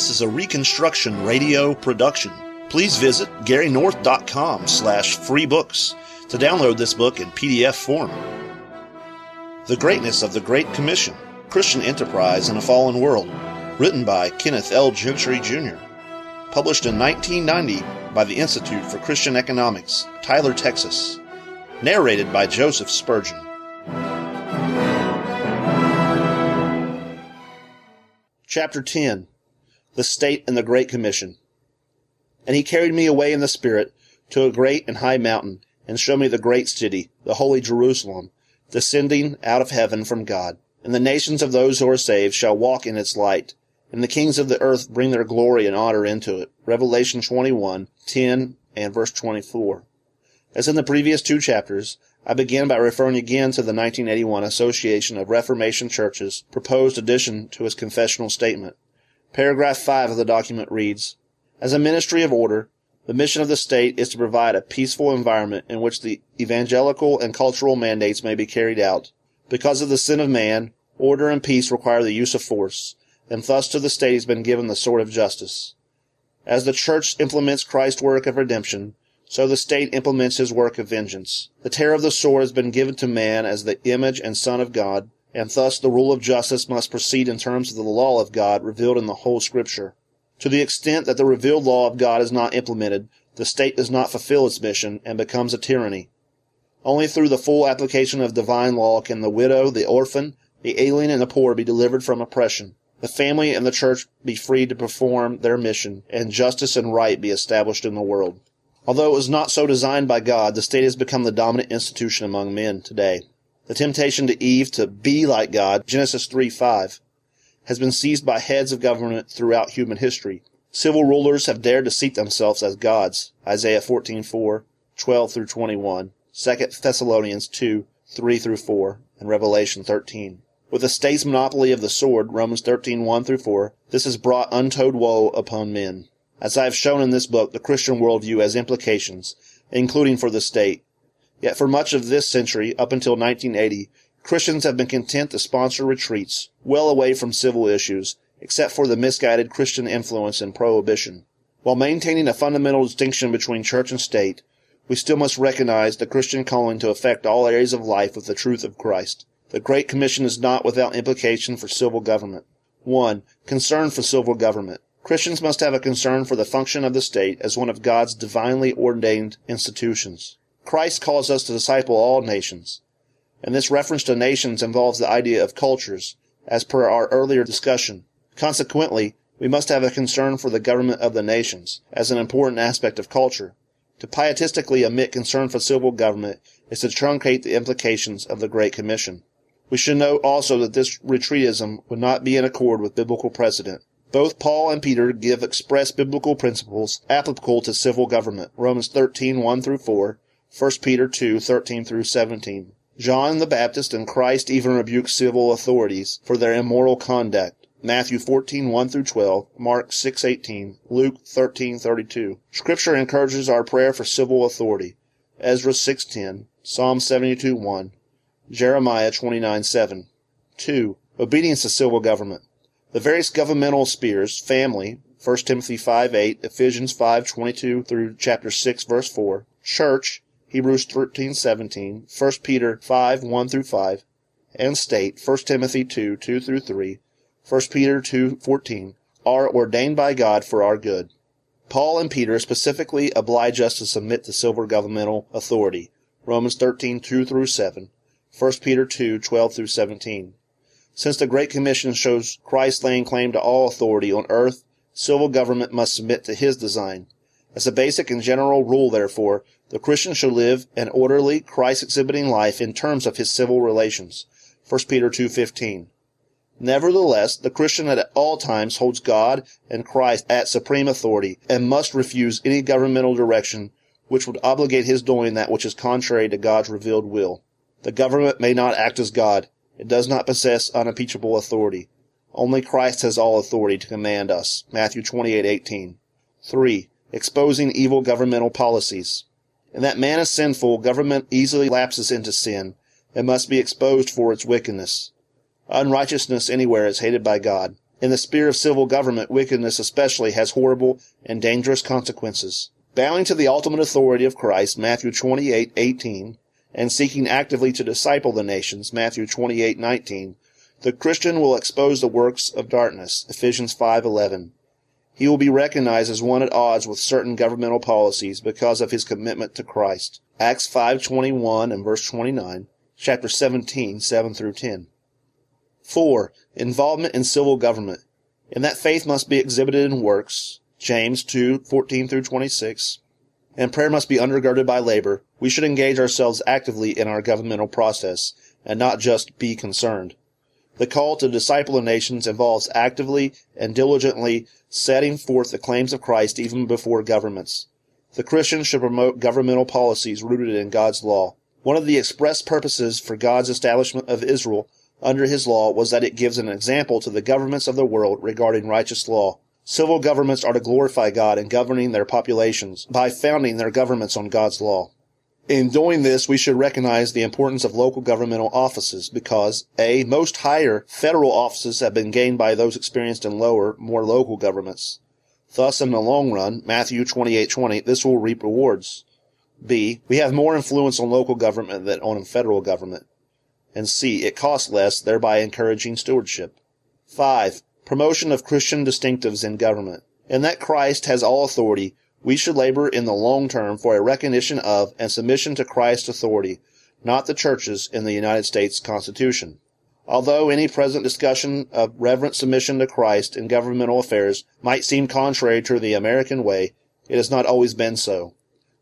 This is a Reconstruction Radio production. Please visit GaryNorth.com slash free books to download this book in PDF form. The Greatness of the Great Commission, Christian Enterprise in a Fallen World, written by Kenneth L. Gentry Jr., published in 1990 by the Institute for Christian Economics, Tyler, Texas, narrated by Joseph Spurgeon. Chapter 10 The State and the Great Commission. And he carried me away in the Spirit to a great and high mountain, and showed me the great city, the holy Jerusalem, descending out of heaven from God. And the nations of those who are saved shall walk in its light, and the kings of the earth bring their glory and honor into it. Revelation 21, 10 and verse 24. As in the previous two chapters, I begin by referring again to the 1981 Association of Reformation Churches proposed addition to its confessional statement. Paragraph 5 of the document reads, As a ministry of order, the mission of the state is to provide a peaceful environment in which the evangelical and cultural mandates may be carried out. Because of the sin of man, order and peace require the use of force, and thus to the state has been given the sword of justice. As the church implements Christ's work of redemption, so the state implements his work of vengeance. The terror of the sword has been given to man as the image and son of God, and thus the rule of justice must proceed in terms of the law of God revealed in the whole Scripture. To the extent that the revealed law of God is not implemented, the state does not fulfill its mission and becomes a tyranny. Only through the full application of divine law can the widow, the orphan, the alien, and the poor be delivered from oppression, the family and the church be free to perform their mission, and justice and right be established in the world. Although it was not so designed by God, the state has become the dominant institution among men today. The temptation to Eve to be like God, Genesis 3 5, has been seized by heads of government throughout human history. Civil rulers have dared to seat themselves as gods, Isaiah 14:4, 12 through 21, 2 Thessalonians 2, 3 through 4, and Revelation 13. With the state's monopoly of the sword, Romans 13:1 through 4, this has brought untold woe upon men. As I have shown in this book, the Christian worldview has implications, including for the state. Yet for much of this century, up until 1980, Christians have been content to sponsor retreats, well away from civil issues, except for the misguided Christian influence in prohibition. While maintaining a fundamental distinction between church and state, we still must recognize the Christian calling to affect all areas of life with the truth of Christ. The Great Commission is not without implication for civil government. 1. Concern for civil government. Christians must have a concern for the function of the state as one of God's divinely ordained institutions. Christ calls us to disciple all nations, and this reference to nations involves the idea of cultures, as per our earlier discussion. Consequently, we must have a concern for the government of the nations, as an important aspect of culture. To pietistically omit concern for civil government is to truncate the implications of the Great Commission. We should note also that this retreatism would not be in accord with biblical precedent. Both Paul and Peter give express biblical principles applicable to civil government. Romans 13, 1 through 4, 1 Peter 2, 13 through 17. John the Baptist and Christ even rebuke civil authorities for their immoral conduct. Matthew 14, 1 through 12, Mark 6, 18, Luke 13, 32. Scripture encourages our prayer for civil authority. Ezra 6, 10, Psalm 72, 1, Jeremiah 29, 7. 2. Obedience to civil government. The various governmental spheres, family, 1 Timothy 5 8, Ephesians 5 22 through chapter 6 verse 4, church, Hebrews 13 17, 1 Peter 5 1 through 5, and state, 1 Timothy 2 2 through 3, 1 Peter 2 14, are ordained by God for our good. Paul and Peter specifically oblige us to submit to civil governmental authority, Romans 13 2 through 7, 1 Peter 2 12 through 17. Since the Great Commission shows Christ laying claim to all authority on earth, civil government must submit to his design. As a basic and general rule, therefore, the Christian should live an orderly, Christ-exhibiting life in terms of his civil relations. 1 Peter 2.15 Nevertheless, the Christian at all times holds God and Christ at supreme authority and must refuse any governmental direction which would obligate his doing that which is contrary to God's revealed will. The government may not act as God, it does not possess unimpeachable authority. Only Christ has all authority to command us. Matthew 28:18. 3. Exposing evil governmental policies. In that man is sinful, government easily lapses into sin and must be exposed for its wickedness. Unrighteousness anywhere is hated by God. In the sphere of civil government, wickedness especially has horrible and dangerous consequences. Bowing to the ultimate authority of Christ, Matthew 28:18, and seeking actively to disciple the nations, Matthew 28:19, the Christian will expose the works of darkness, Ephesians 5:11. He will be recognized as one at odds with certain governmental policies because of his commitment to Christ. Acts 5:21 and verse 29, chapter 17, 7 through 10. 4. Involvement in civil government. And that faith must be exhibited in works, James 2:14 through 26. And prayer must be undergirded by labor. We should engage ourselves actively in our governmental process and not just be concerned. The call to disciple the nations involves actively and diligently setting forth the claims of Christ even before governments. The Christian should promote governmental policies rooted in God's law. One of the express purposes for God's establishment of Israel under his law was that it gives an example to the governments of the world regarding righteous law. Civil governments are to glorify God in governing their populations by founding their governments on God's law. In doing this, we should recognize the importance of local governmental offices because A. Most higher federal offices have been gained by those experienced in lower, more local governments. Thus, in the long run, Matthew 28:20, this will reap rewards. B. We have more influence on local government than on federal government. And C. It costs less, thereby encouraging stewardship. 5. Promotion of Christian distinctives in government. In that Christ has all authority, we should labor in the long term for a recognition of and submission to Christ's authority, not the churches in the United States Constitution. Although any present discussion of reverent submission to Christ in governmental affairs might seem contrary to the American way, it has not always been so.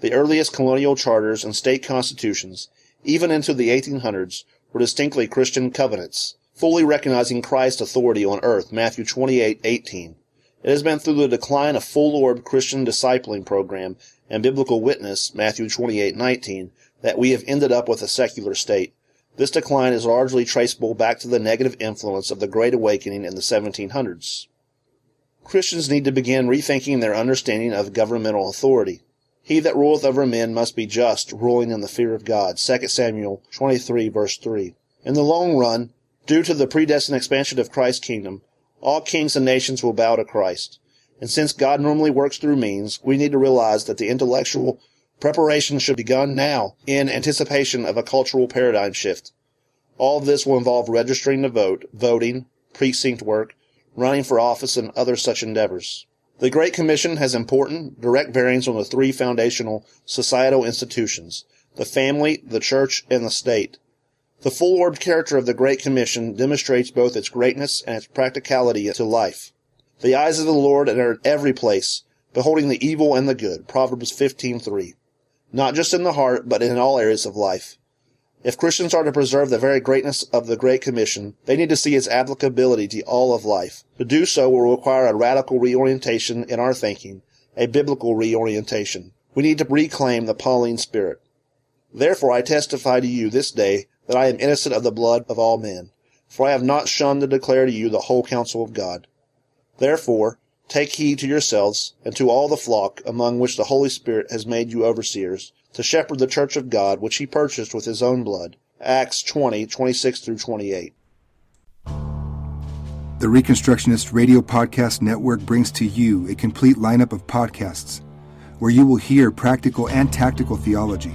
The earliest colonial charters and state constitutions, even into the 1800s, were distinctly Christian covenants, fully recognizing Christ's authority on earth, Matthew 28:18. It has been through the decline of full-orbed Christian discipling program and biblical witness, Matthew 28:19, that we have ended up with a secular state. This decline is largely traceable back to the negative influence of the Great Awakening in the 1700s. Christians need to begin rethinking their understanding of governmental authority. He that ruleth over men must be just, ruling in the fear of God. 2 Samuel 23 verse 3. In the long run, due to the predestined expansion of Christ's kingdom, all kings and nations will bow to Christ. And since God normally works through means, we need to realize that the intellectual preparation should be begun now in anticipation of a cultural paradigm shift. All of this will involve registering to vote, voting, precinct work, running for office, and other such endeavors. The Great Commission has important, direct bearings on the three foundational societal institutions the family, the church, and the state. The full-orbed character of the Great Commission demonstrates both its greatness and its practicality to life. The eyes of the Lord are in every place, beholding the evil and the good. Proverbs 15:3. Not just in the heart, but in all areas of life. If Christians are to preserve the very greatness of the Great Commission, they need to see its applicability to all of life. To do so will require a radical reorientation in our thinking, a biblical reorientation. We need to reclaim the Pauline spirit. Therefore I testify to you this day that I am innocent of the blood of all men, for I have not shunned to declare to you the whole counsel of God. Therefore, take heed to yourselves and to all the flock among which the Holy Spirit has made you overseers, to shepherd the church of God, which he purchased with his own blood. Acts 20, 26 through 28. The Reconstructionist Radio Podcast Network brings to you a complete lineup of podcasts where you will hear practical and tactical theology